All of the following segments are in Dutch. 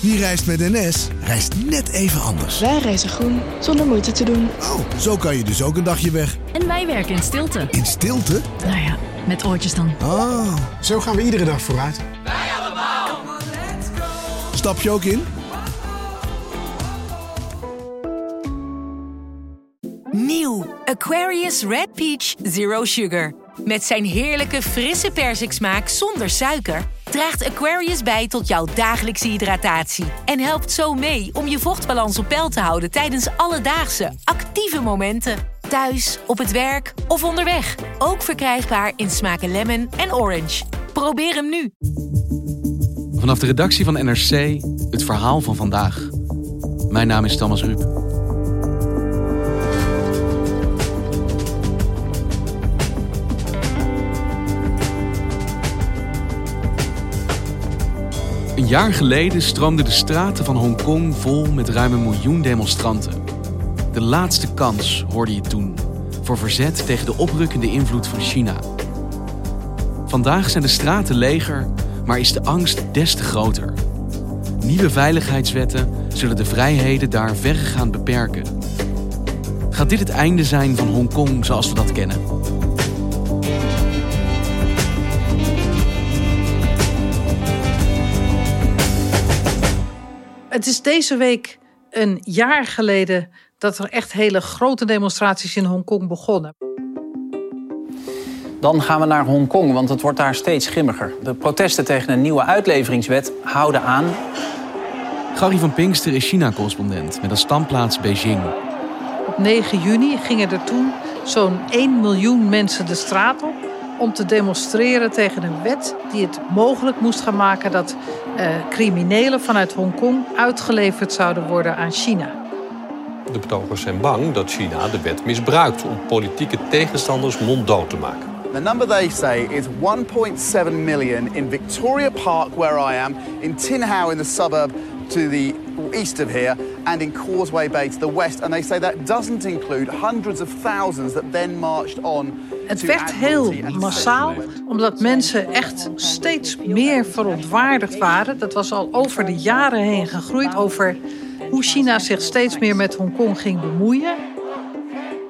Wie reist met NS, reist net even anders. Wij reizen groen, zonder moeite te doen. Oh, zo kan je dus ook een dagje weg. En wij werken in stilte. In stilte? Nou ja, met oortjes dan. Ah, Zo gaan we iedere dag vooruit. stap je ook in? Nieuw Aquarius Red Peach Zero Sugar. Met zijn heerlijke frisse persiksmaak zonder suiker draagt Aquarius bij tot jouw dagelijkse hydratatie en helpt zo mee om je vochtbalans op peil te houden tijdens alledaagse actieve momenten. Thuis, op het werk of onderweg. Ook verkrijgbaar in smaken lemon en orange. Probeer hem nu. Vanaf de redactie van NRC het verhaal van vandaag. Mijn naam is Thomas Ruip. Een jaar geleden stroomden de straten van Hongkong vol met ruim een miljoen demonstranten. De laatste kans hoorde je toen voor verzet tegen de oprukkende invloed van China. Vandaag zijn de straten leger, maar is de angst des te groter. Nieuwe veiligheidswetten zullen de vrijheden daar verregaand beperken. Gaat dit het einde zijn van Hongkong zoals we dat kennen? Het is deze week een jaar geleden dat er echt hele grote demonstraties in Hongkong begonnen. Dan gaan we naar Hongkong, want het wordt daar steeds grimmiger. De protesten tegen een nieuwe uitleveringswet houden aan. Gary van Pinkster is China-correspondent met een standplaats Beijing. Op 9 juni gingen er toen zo'n 1 miljoen mensen de straat op om te demonstreren tegen een wet die het mogelijk moest gaan maken dat eh, criminelen vanuit Hongkong uitgeleverd zouden worden aan China. De betogers zijn bang dat China de wet misbruikt om politieke tegenstanders monddood te maken. The number they say is 1.7 million in Victoria Park, where I am, in Tin Hau in the suburb to the east of here, and in Causeway Bay to the west. And they say that doesn't include hundreds of thousands that then marched on. Het werd heel massaal, omdat mensen echt steeds meer verontwaardigd waren. Dat was al over de jaren heen gegroeid, over hoe China zich steeds meer met Hongkong ging bemoeien.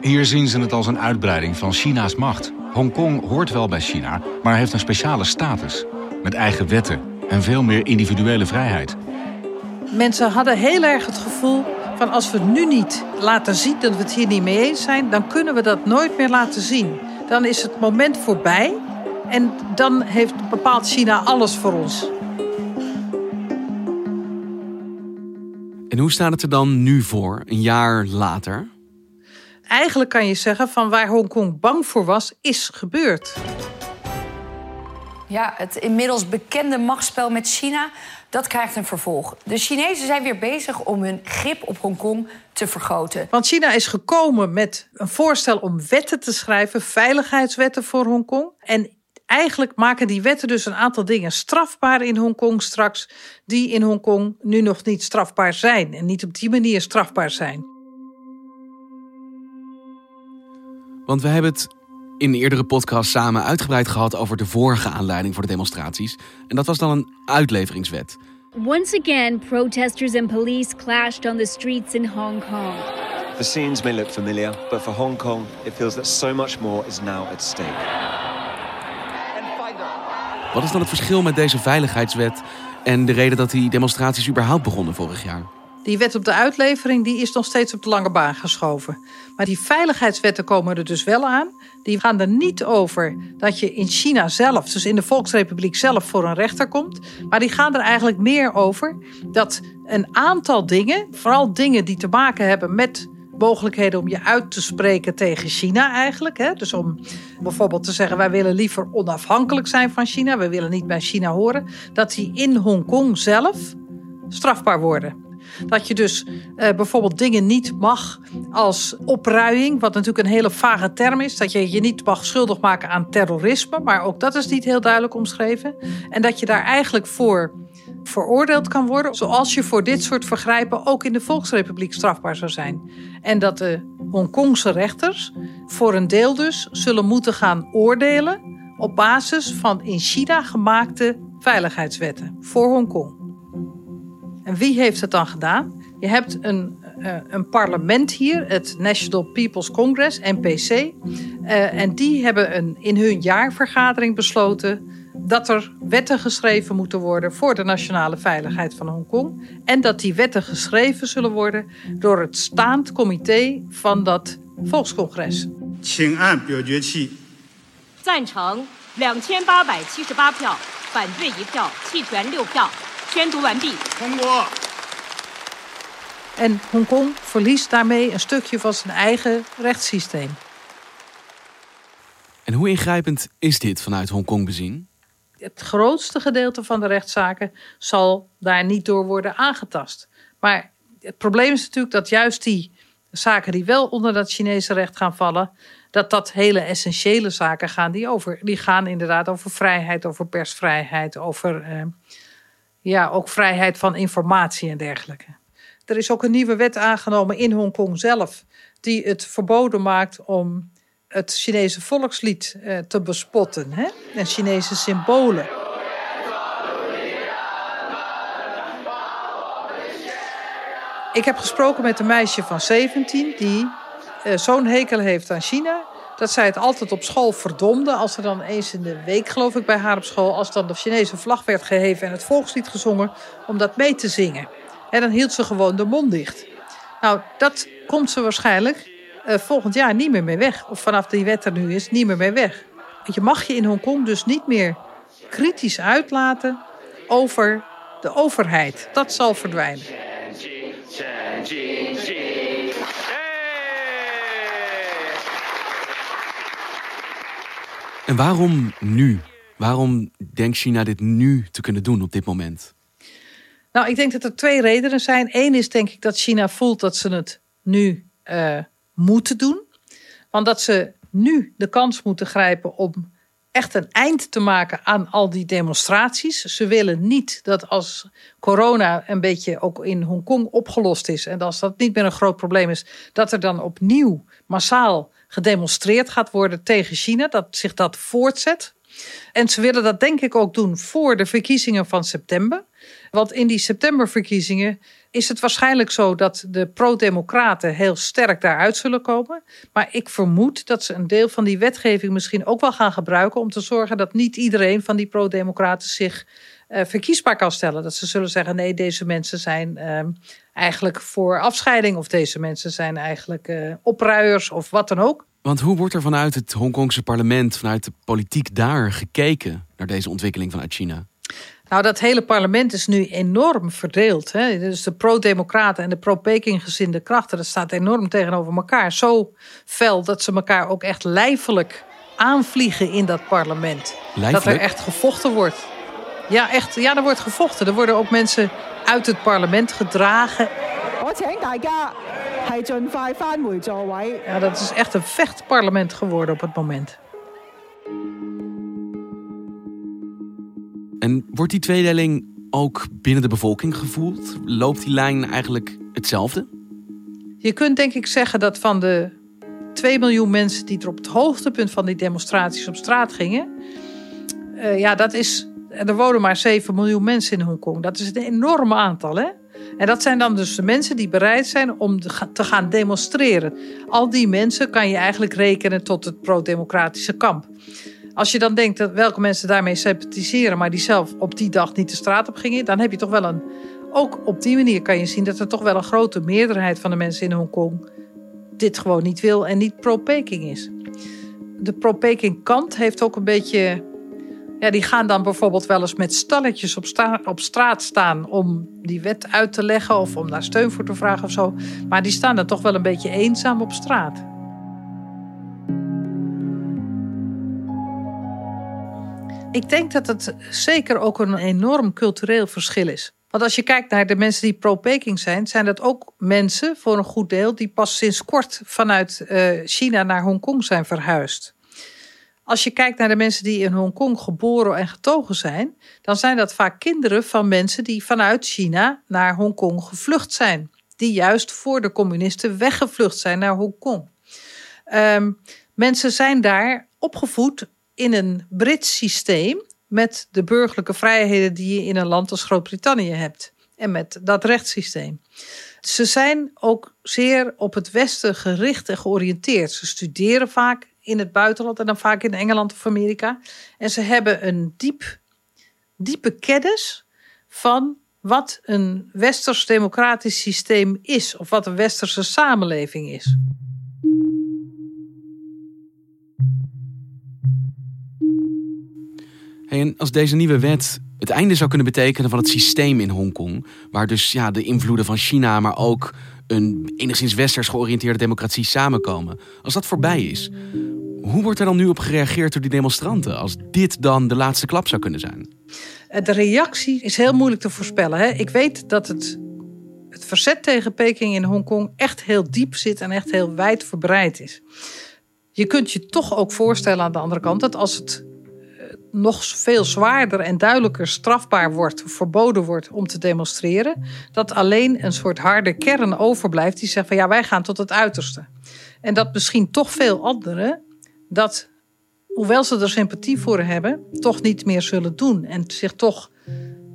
Hier zien ze het als een uitbreiding van China's macht. Hongkong hoort wel bij China, maar heeft een speciale status. Met eigen wetten en veel meer individuele vrijheid. Mensen hadden heel erg het gevoel van als we nu niet laten zien dat we het hier niet mee eens zijn, dan kunnen we dat nooit meer laten zien. Dan is het moment voorbij en dan heeft bepaalt China alles voor ons. En hoe staat het er dan nu voor, een jaar later? Eigenlijk kan je zeggen van waar Hongkong bang voor was, is gebeurd. Ja, het inmiddels bekende machtsspel met China, dat krijgt een vervolg. De Chinezen zijn weer bezig om hun grip op Hongkong te vergroten. Want China is gekomen met een voorstel om wetten te schrijven, veiligheidswetten voor Hongkong. En eigenlijk maken die wetten dus een aantal dingen strafbaar in Hongkong straks, die in Hongkong nu nog niet strafbaar zijn en niet op die manier strafbaar zijn. Want we hebben het in een eerdere podcast samen uitgebreid gehad over de vorige aanleiding voor de demonstraties. En dat was dan een uitleveringswet. Once again, protesters and police clashed on the streets in Hong Kong. The scenes may look familiar, but for Hong Kong, it feels that so much more is now at stake. Wat is dan het verschil met deze veiligheidswet en de reden dat die demonstraties überhaupt begonnen vorig jaar? Die wet op de uitlevering die is nog steeds op de lange baan geschoven. Maar die veiligheidswetten komen er dus wel aan. Die gaan er niet over dat je in China zelf, dus in de Volksrepubliek zelf, voor een rechter komt. Maar die gaan er eigenlijk meer over dat een aantal dingen, vooral dingen die te maken hebben met mogelijkheden om je uit te spreken tegen China eigenlijk. Hè? Dus om bijvoorbeeld te zeggen wij willen liever onafhankelijk zijn van China, we willen niet bij China horen, dat die in Hongkong zelf strafbaar worden. Dat je dus eh, bijvoorbeeld dingen niet mag als opruiing, wat natuurlijk een hele vage term is. Dat je je niet mag schuldig maken aan terrorisme, maar ook dat is niet heel duidelijk omschreven. En dat je daar eigenlijk voor veroordeeld kan worden, zoals je voor dit soort vergrijpen ook in de Volksrepubliek strafbaar zou zijn. En dat de Hongkongse rechters voor een deel dus zullen moeten gaan oordelen op basis van in China gemaakte veiligheidswetten voor Hongkong. En wie heeft het dan gedaan? Je hebt een, uh, een parlement hier, het National People's Congress, NPC. Uh, en die hebben een, in hun jaarvergadering besloten dat er wetten geschreven moeten worden voor de nationale veiligheid van Hongkong. En dat die wetten geschreven zullen worden door het staand comité van dat volkscongres. 请按表决器。赞成两千八百七十八票，反对一票，弃权六票。 宣读完毕。通过。 En Hongkong verliest daarmee een stukje van zijn eigen rechtssysteem. En hoe ingrijpend is dit vanuit Hongkong bezien? Het grootste gedeelte van de rechtszaken zal daar niet door worden aangetast. Maar het probleem is natuurlijk dat juist die zaken die wel onder dat Chinese recht gaan vallen, dat dat hele essentiële zaken gaan die over, die gaan inderdaad over vrijheid, over persvrijheid, over eh, ja, ook vrijheid van informatie en dergelijke. Er is ook een nieuwe wet aangenomen in Hongkong zelf, die het verboden maakt om het Chinese volkslied eh, te bespotten hè? en Chinese symbolen. Ik heb gesproken met een meisje van 17 die uh, zo'n hekel heeft aan China. Dat zij het altijd op school verdomde. Als er dan eens in de week, geloof ik, bij haar op school. Als dan de Chinese vlag werd geheven en het volkslied gezongen. om dat mee te zingen. En dan hield ze gewoon de mond dicht. Nou, dat komt ze waarschijnlijk uh, volgend jaar niet meer mee weg. Of vanaf die wet er nu is, niet meer mee weg. Je mag je in Hongkong dus niet meer kritisch uitlaten over de overheid. Dat zal verdwijnen. En waarom nu? Waarom denkt China dit nu te kunnen doen op dit moment? Nou, ik denk dat er twee redenen zijn. Eén is denk ik dat China voelt dat ze het nu uh, moeten doen. Want dat ze nu de kans moeten grijpen om echt een eind te maken aan al die demonstraties. Ze willen niet dat als corona een beetje ook in Hongkong opgelost is en als dat niet meer een groot probleem is, dat er dan opnieuw massaal gedemonstreerd gaat worden tegen China, dat zich dat voortzet. En ze willen dat denk ik ook doen voor de verkiezingen van september. Want in die septemberverkiezingen is het waarschijnlijk zo dat de pro-democraten heel sterk daaruit zullen komen. Maar ik vermoed dat ze een deel van die wetgeving misschien ook wel gaan gebruiken om te zorgen dat niet iedereen van die pro-democraten zich uh, verkiesbaar kan stellen. Dat ze zullen zeggen: nee, deze mensen zijn uh, eigenlijk voor afscheiding, of deze mensen zijn eigenlijk uh, opruiers of wat dan ook. Want hoe wordt er vanuit het Hongkongse parlement, vanuit de politiek daar gekeken naar deze ontwikkeling vanuit China? Nou, dat hele parlement is nu enorm verdeeld. Hè? Dus de pro-democraten en de pro-Peking-gezinde krachten, dat staat enorm tegenover elkaar. Zo fel dat ze elkaar ook echt lijfelijk aanvliegen in dat parlement. Lijfelijk? Dat er echt gevochten wordt. Ja, echt. Ja, er wordt gevochten. Er worden ook mensen uit het parlement gedragen. Ja, dat is echt een vechtparlement geworden op het moment. En wordt die tweedeling ook binnen de bevolking gevoeld? Loopt die lijn eigenlijk hetzelfde? Je kunt denk ik zeggen dat van de 2 miljoen mensen die er op het hoogtepunt van die demonstraties op straat gingen, uh, ja, dat is. Er wonen maar 7 miljoen mensen in Hongkong. Dat is een enorm aantal, hè? En dat zijn dan dus de mensen die bereid zijn om te gaan demonstreren. Al die mensen kan je eigenlijk rekenen tot het pro-democratische kamp. Als je dan denkt dat welke mensen daarmee sympathiseren, maar die zelf op die dag niet de straat op gingen, dan heb je toch wel een. Ook op die manier kan je zien dat er toch wel een grote meerderheid van de mensen in Hongkong dit gewoon niet wil en niet pro-Peking is. De pro-Peking kant heeft ook een beetje. Ja, die gaan dan bijvoorbeeld wel eens met stalletjes op, op straat staan om die wet uit te leggen of om daar steun voor te vragen of zo. Maar die staan dan toch wel een beetje eenzaam op straat. Ik denk dat het zeker ook een enorm cultureel verschil is. Want als je kijkt naar de mensen die pro-Peking zijn, zijn dat ook mensen voor een goed deel die pas sinds kort vanuit uh, China naar Hongkong zijn verhuisd. Als je kijkt naar de mensen die in Hongkong geboren en getogen zijn, dan zijn dat vaak kinderen van mensen die vanuit China naar Hongkong gevlucht zijn. Die juist voor de communisten weggevlucht zijn naar Hongkong. Um, mensen zijn daar opgevoed in een Brits systeem met de burgerlijke vrijheden die je in een land als Groot-Brittannië hebt. en met dat rechtssysteem. Ze zijn ook zeer op het Westen gericht en georiënteerd. Ze studeren vaak in het buitenland en dan vaak in Engeland of Amerika. En ze hebben een diep, diepe kennis van wat een westers democratisch systeem is, of wat een westerse samenleving is. en als deze nieuwe wet het einde zou kunnen betekenen van het systeem in Hongkong, waar dus ja, de invloeden van China, maar ook een enigszins westers georiënteerde democratie samenkomen. Als dat voorbij is, hoe wordt er dan nu op gereageerd door die demonstranten als dit dan de laatste klap zou kunnen zijn? Eh, de reactie is heel moeilijk te voorspellen. Hè? Ik weet dat het, het verzet tegen Peking in Hongkong echt heel diep zit en echt heel wijd verbreid is. Je kunt je toch ook voorstellen aan de andere kant dat als het eh, nog veel zwaarder en duidelijker strafbaar wordt, verboden wordt om te demonstreren, dat alleen een soort harde kern overblijft die zegt van ja, wij gaan tot het uiterste. En dat misschien toch veel anderen dat, hoewel ze er sympathie voor hebben, toch niet meer zullen doen. En zich toch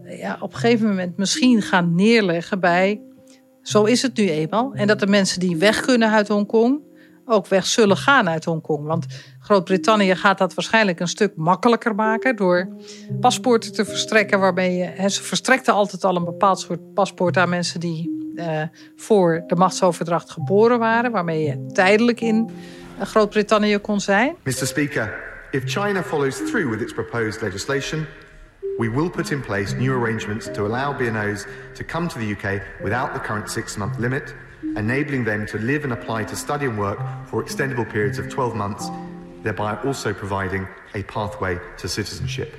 ja, op een gegeven moment misschien gaan neerleggen bij. Zo is het nu eenmaal. En dat de mensen die weg kunnen uit Hongkong ook weg zullen gaan uit Hongkong. Want Groot-Brittannië gaat dat waarschijnlijk een stuk makkelijker maken door paspoorten te verstrekken. Waarmee je, ze verstrekten altijd al een bepaald soort paspoort aan mensen die eh, voor de machtsoverdracht geboren waren, waarmee je tijdelijk in Groot-Brittannië kon zijn. Mr. Speaker, if China follows through with its proposed legislation, we will put in place new arrangements to allow BNOs to come to the UK without the current six-month limit, enabling them to live and apply to study and work for extendable periods of 12 months, thereby also providing a pathway to citizenship.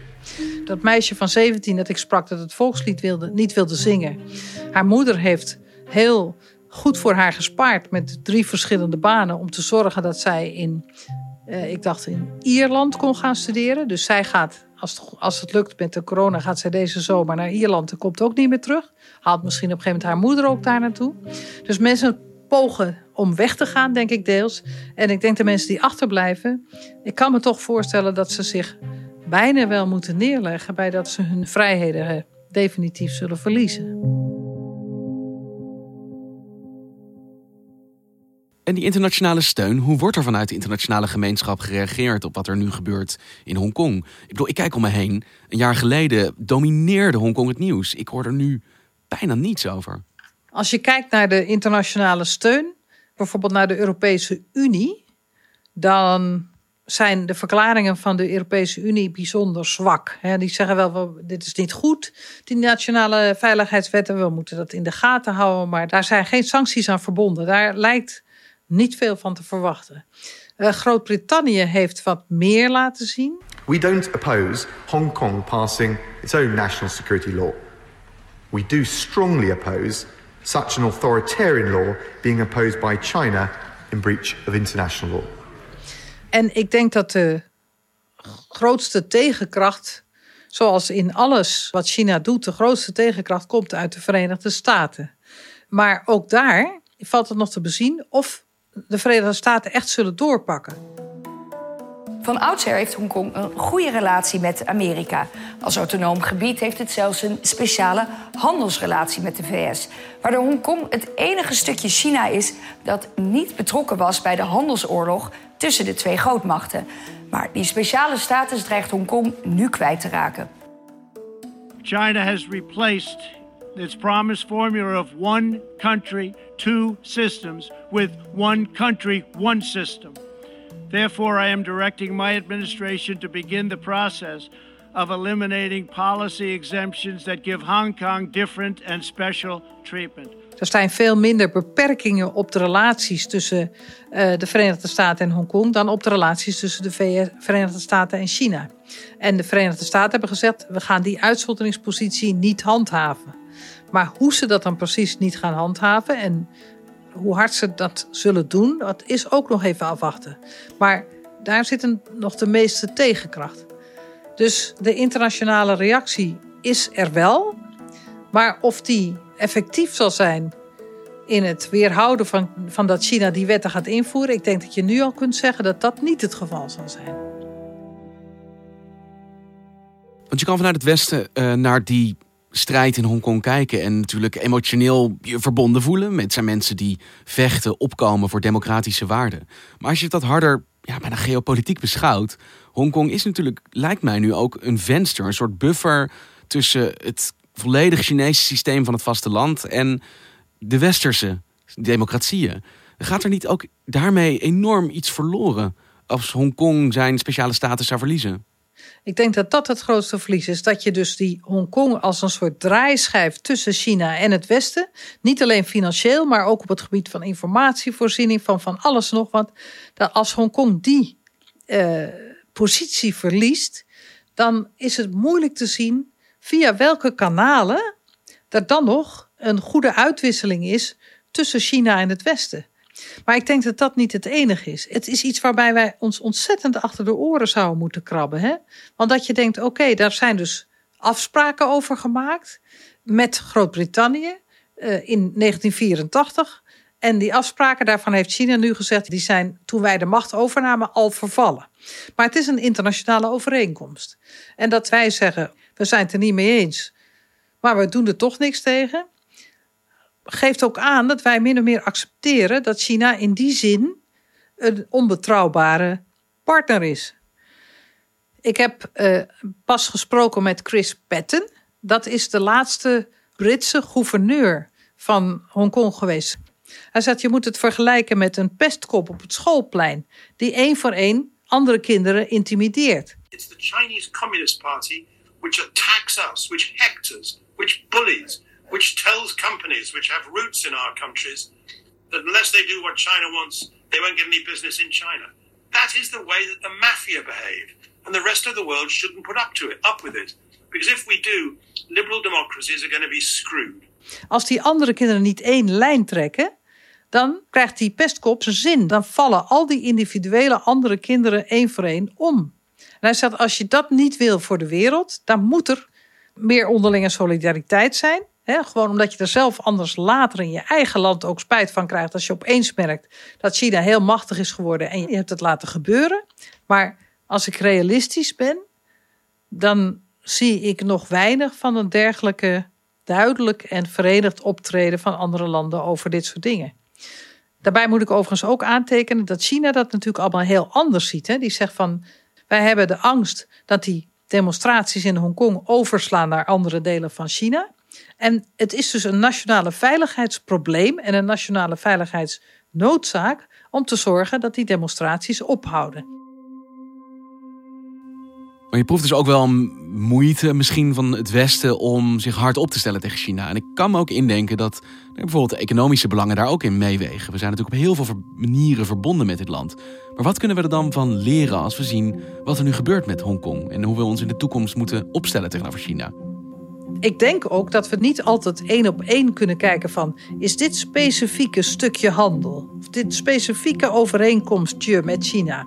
Dat meisje van 17 dat ik sprak dat het volkslied wilde, niet wilde zingen. Haar moeder heeft heel goed voor haar gespaard met drie verschillende banen om te zorgen dat zij in, uh, ik dacht in Ierland kon gaan studeren. Dus zij gaat, als het, als het lukt met de corona, gaat zij deze zomer naar Ierland en komt ook niet meer terug. Haalt misschien op een gegeven moment haar moeder ook daar naartoe. Dus mensen pogen om weg te gaan, denk ik deels. En ik denk de mensen die achterblijven, ik kan me toch voorstellen dat ze zich bijna wel moeten neerleggen bij dat ze hun vrijheden definitief zullen verliezen. En die internationale steun, hoe wordt er vanuit de internationale gemeenschap gereageerd op wat er nu gebeurt in Hongkong? Ik bedoel, ik kijk om me heen. Een jaar geleden domineerde Hongkong het nieuws. Ik hoor er nu bijna niets over. Als je kijkt naar de internationale steun, bijvoorbeeld naar de Europese Unie, dan zijn de verklaringen van de Europese Unie bijzonder zwak. Die zeggen wel, dit is niet goed, die nationale veiligheidswetten, we moeten dat in de gaten houden, maar daar zijn geen sancties aan verbonden. Daar lijkt niet veel van te verwachten. Uh, Groot-Brittannië heeft wat meer laten zien. We don't oppose Hong Kong passing its own national security law. We do strongly oppose such an authoritarian law being imposed by China in breach of international law. En ik denk dat de grootste tegenkracht, zoals in alles wat China doet, de grootste tegenkracht komt uit de Verenigde Staten. Maar ook daar valt het nog te bezien of de Verenigde Staten echt zullen doorpakken. Van oudsher heeft Hongkong een goede relatie met Amerika. Als autonoom gebied heeft het zelfs een speciale handelsrelatie met de VS. Waardoor Hongkong het enige stukje China is dat niet betrokken was bij de handelsoorlog tussen de twee grootmachten. Maar die speciale status dreigt Hongkong nu kwijt te raken. China has replaced its promised formula of one country, two systems with one country, one system. Therefore, I am directing my administration to begin the process of eliminating policy exemptions that give Hong Kong different and special treatment. Er zijn veel minder beperkingen op de relaties tussen uh, de Verenigde Staten en Hongkong dan op de relaties tussen de Verenigde Staten en China. En de Verenigde Staten hebben gezegd: we gaan die uitzonderingspositie niet handhaven. Maar hoe ze dat dan precies niet gaan handhaven en hoe hard ze dat zullen doen, dat is ook nog even afwachten. Maar daar zit een, nog de meeste tegenkracht. Dus de internationale reactie is er wel. Maar of die effectief zal zijn in het weerhouden van, van dat China die wetten gaat invoeren, ik denk dat je nu al kunt zeggen dat dat niet het geval zal zijn. Want je kan vanuit het Westen uh, naar die strijd in Hongkong kijken en natuurlijk emotioneel je verbonden voelen. Met zijn mensen die vechten, opkomen voor democratische waarden. Maar als je dat harder ja, bijna geopolitiek beschouwt. Hongkong is natuurlijk, lijkt mij nu ook een venster, een soort buffer tussen het volledig Chinese systeem van het vasteland en de westerse democratieën. Gaat er niet ook daarmee enorm iets verloren als Hongkong zijn speciale status zou verliezen? Ik denk dat dat het grootste verlies is. Dat je dus die Hongkong als een soort draaischijf tussen China en het Westen. Niet alleen financieel, maar ook op het gebied van informatievoorziening, van van alles nog wat. Dat als Hongkong die uh, positie verliest, dan is het moeilijk te zien via welke kanalen er dan nog een goede uitwisseling is tussen China en het Westen. Maar ik denk dat dat niet het enige is. Het is iets waarbij wij ons ontzettend achter de oren zouden moeten krabben. Hè? Want dat je denkt, oké, daar zijn dus afspraken over gemaakt met Groot-Brittannië uh, in 1984. En die afspraken, daarvan heeft China nu gezegd, die zijn toen wij de macht overnamen al vervallen. Maar het is een internationale overeenkomst. En dat wij zeggen, we zijn het er niet mee eens, maar we doen er toch niks tegen geeft ook aan dat wij min of meer accepteren dat China in die zin een onbetrouwbare partner is. Ik heb uh, pas gesproken met Chris Patten. Dat is de laatste Britse gouverneur van Hongkong geweest. Hij zegt: Je moet het vergelijken met een pestkop op het schoolplein, die één voor één andere kinderen intimideert. It's the Chinese Communist Party which attacks us, which hectors, which bullies, which tells companies which have roots in our countries that unless they do what China wants, they won't get any business in China. That is the way that the mafia behave. And the rest of the world shouldn't put up to it, up with it. Because if we do, liberal democracies are going to be screwed. Als die andere kinderen niet één lijn trekken, dan krijgt die pestkop zijn zin. Dan vallen al die individuele andere kinderen één voor één om. En hij zegt, als je dat niet wil voor de wereld, dan moet er meer onderlinge solidariteit zijn gewoon omdat je er zelf anders later in je eigen land ook spijt van krijgt. Als je opeens merkt dat China heel machtig is geworden en je hebt het laten gebeuren. Maar als ik realistisch ben, dan zie ik nog weinig van een dergelijke duidelijk en verenigd optreden van andere landen over dit soort dingen. Daarbij moet ik overigens ook aantekenen dat China dat natuurlijk allemaal heel anders ziet. Die zegt van wij hebben de angst dat die demonstraties in Hongkong overslaan naar andere delen van China. En het is dus een nationale veiligheidsprobleem en een nationale veiligheidsnoodzaak om te zorgen dat die demonstraties ophouden. Maar je proeft dus ook wel moeite misschien van het Westen om zich hard op te stellen tegen China. En ik kan me ook indenken dat bijvoorbeeld de economische belangen daar ook in meewegen. We zijn natuurlijk op heel veel manieren verbonden met dit land. Maar wat kunnen we er dan van leren als we zien wat er nu gebeurt met Hongkong en hoe we ons in de toekomst moeten opstellen tegenover China? Ik denk ook dat we niet altijd één op één kunnen kijken van... is dit specifieke stukje handel, of dit specifieke overeenkomstje met China...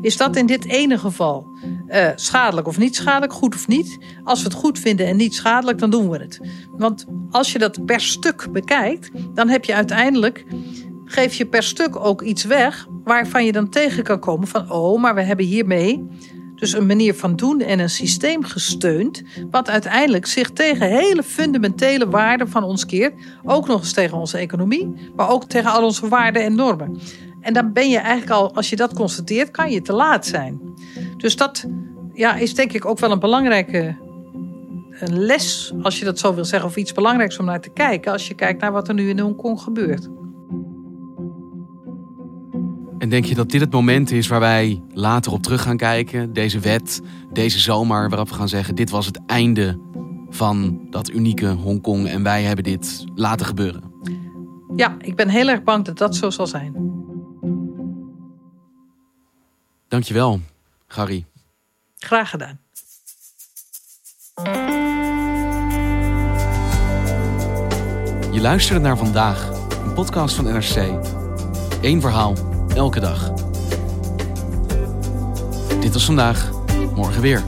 is dat in dit ene geval uh, schadelijk of niet schadelijk, goed of niet? Als we het goed vinden en niet schadelijk, dan doen we het. Want als je dat per stuk bekijkt, dan heb je uiteindelijk... geef je per stuk ook iets weg waarvan je dan tegen kan komen van... oh, maar we hebben hiermee dus een manier van doen en een systeem gesteund, wat uiteindelijk zich tegen hele fundamentele waarden van ons keert. Ook nog eens tegen onze economie, maar ook tegen al onze waarden en normen. En dan ben je eigenlijk al, als je dat constateert, kan je te laat zijn. Dus dat ja, is denk ik ook wel een belangrijke een les, als je dat zo wil zeggen, of iets belangrijks om naar te kijken, als je kijkt naar wat er nu in Hongkong gebeurt. En denk je dat dit het moment is waar wij later op terug gaan kijken? Deze wet, deze zomer, waarop we gaan zeggen: dit was het einde van dat unieke Hongkong en wij hebben dit laten gebeuren? Ja, ik ben heel erg bang dat dat zo zal zijn. Dankjewel, Gary. Graag gedaan. Je luisterde naar vandaag, een podcast van NRC. Eén verhaal elke dag. Dit was vandaag, morgen weer.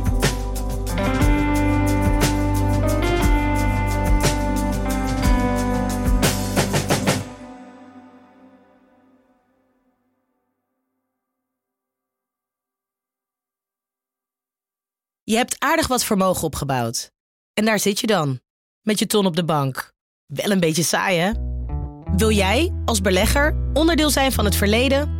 Je hebt aardig wat vermogen opgebouwd. En daar zit je dan met je ton op de bank. Wel een beetje saai, hè? Wil jij, als belegger, onderdeel zijn van het verleden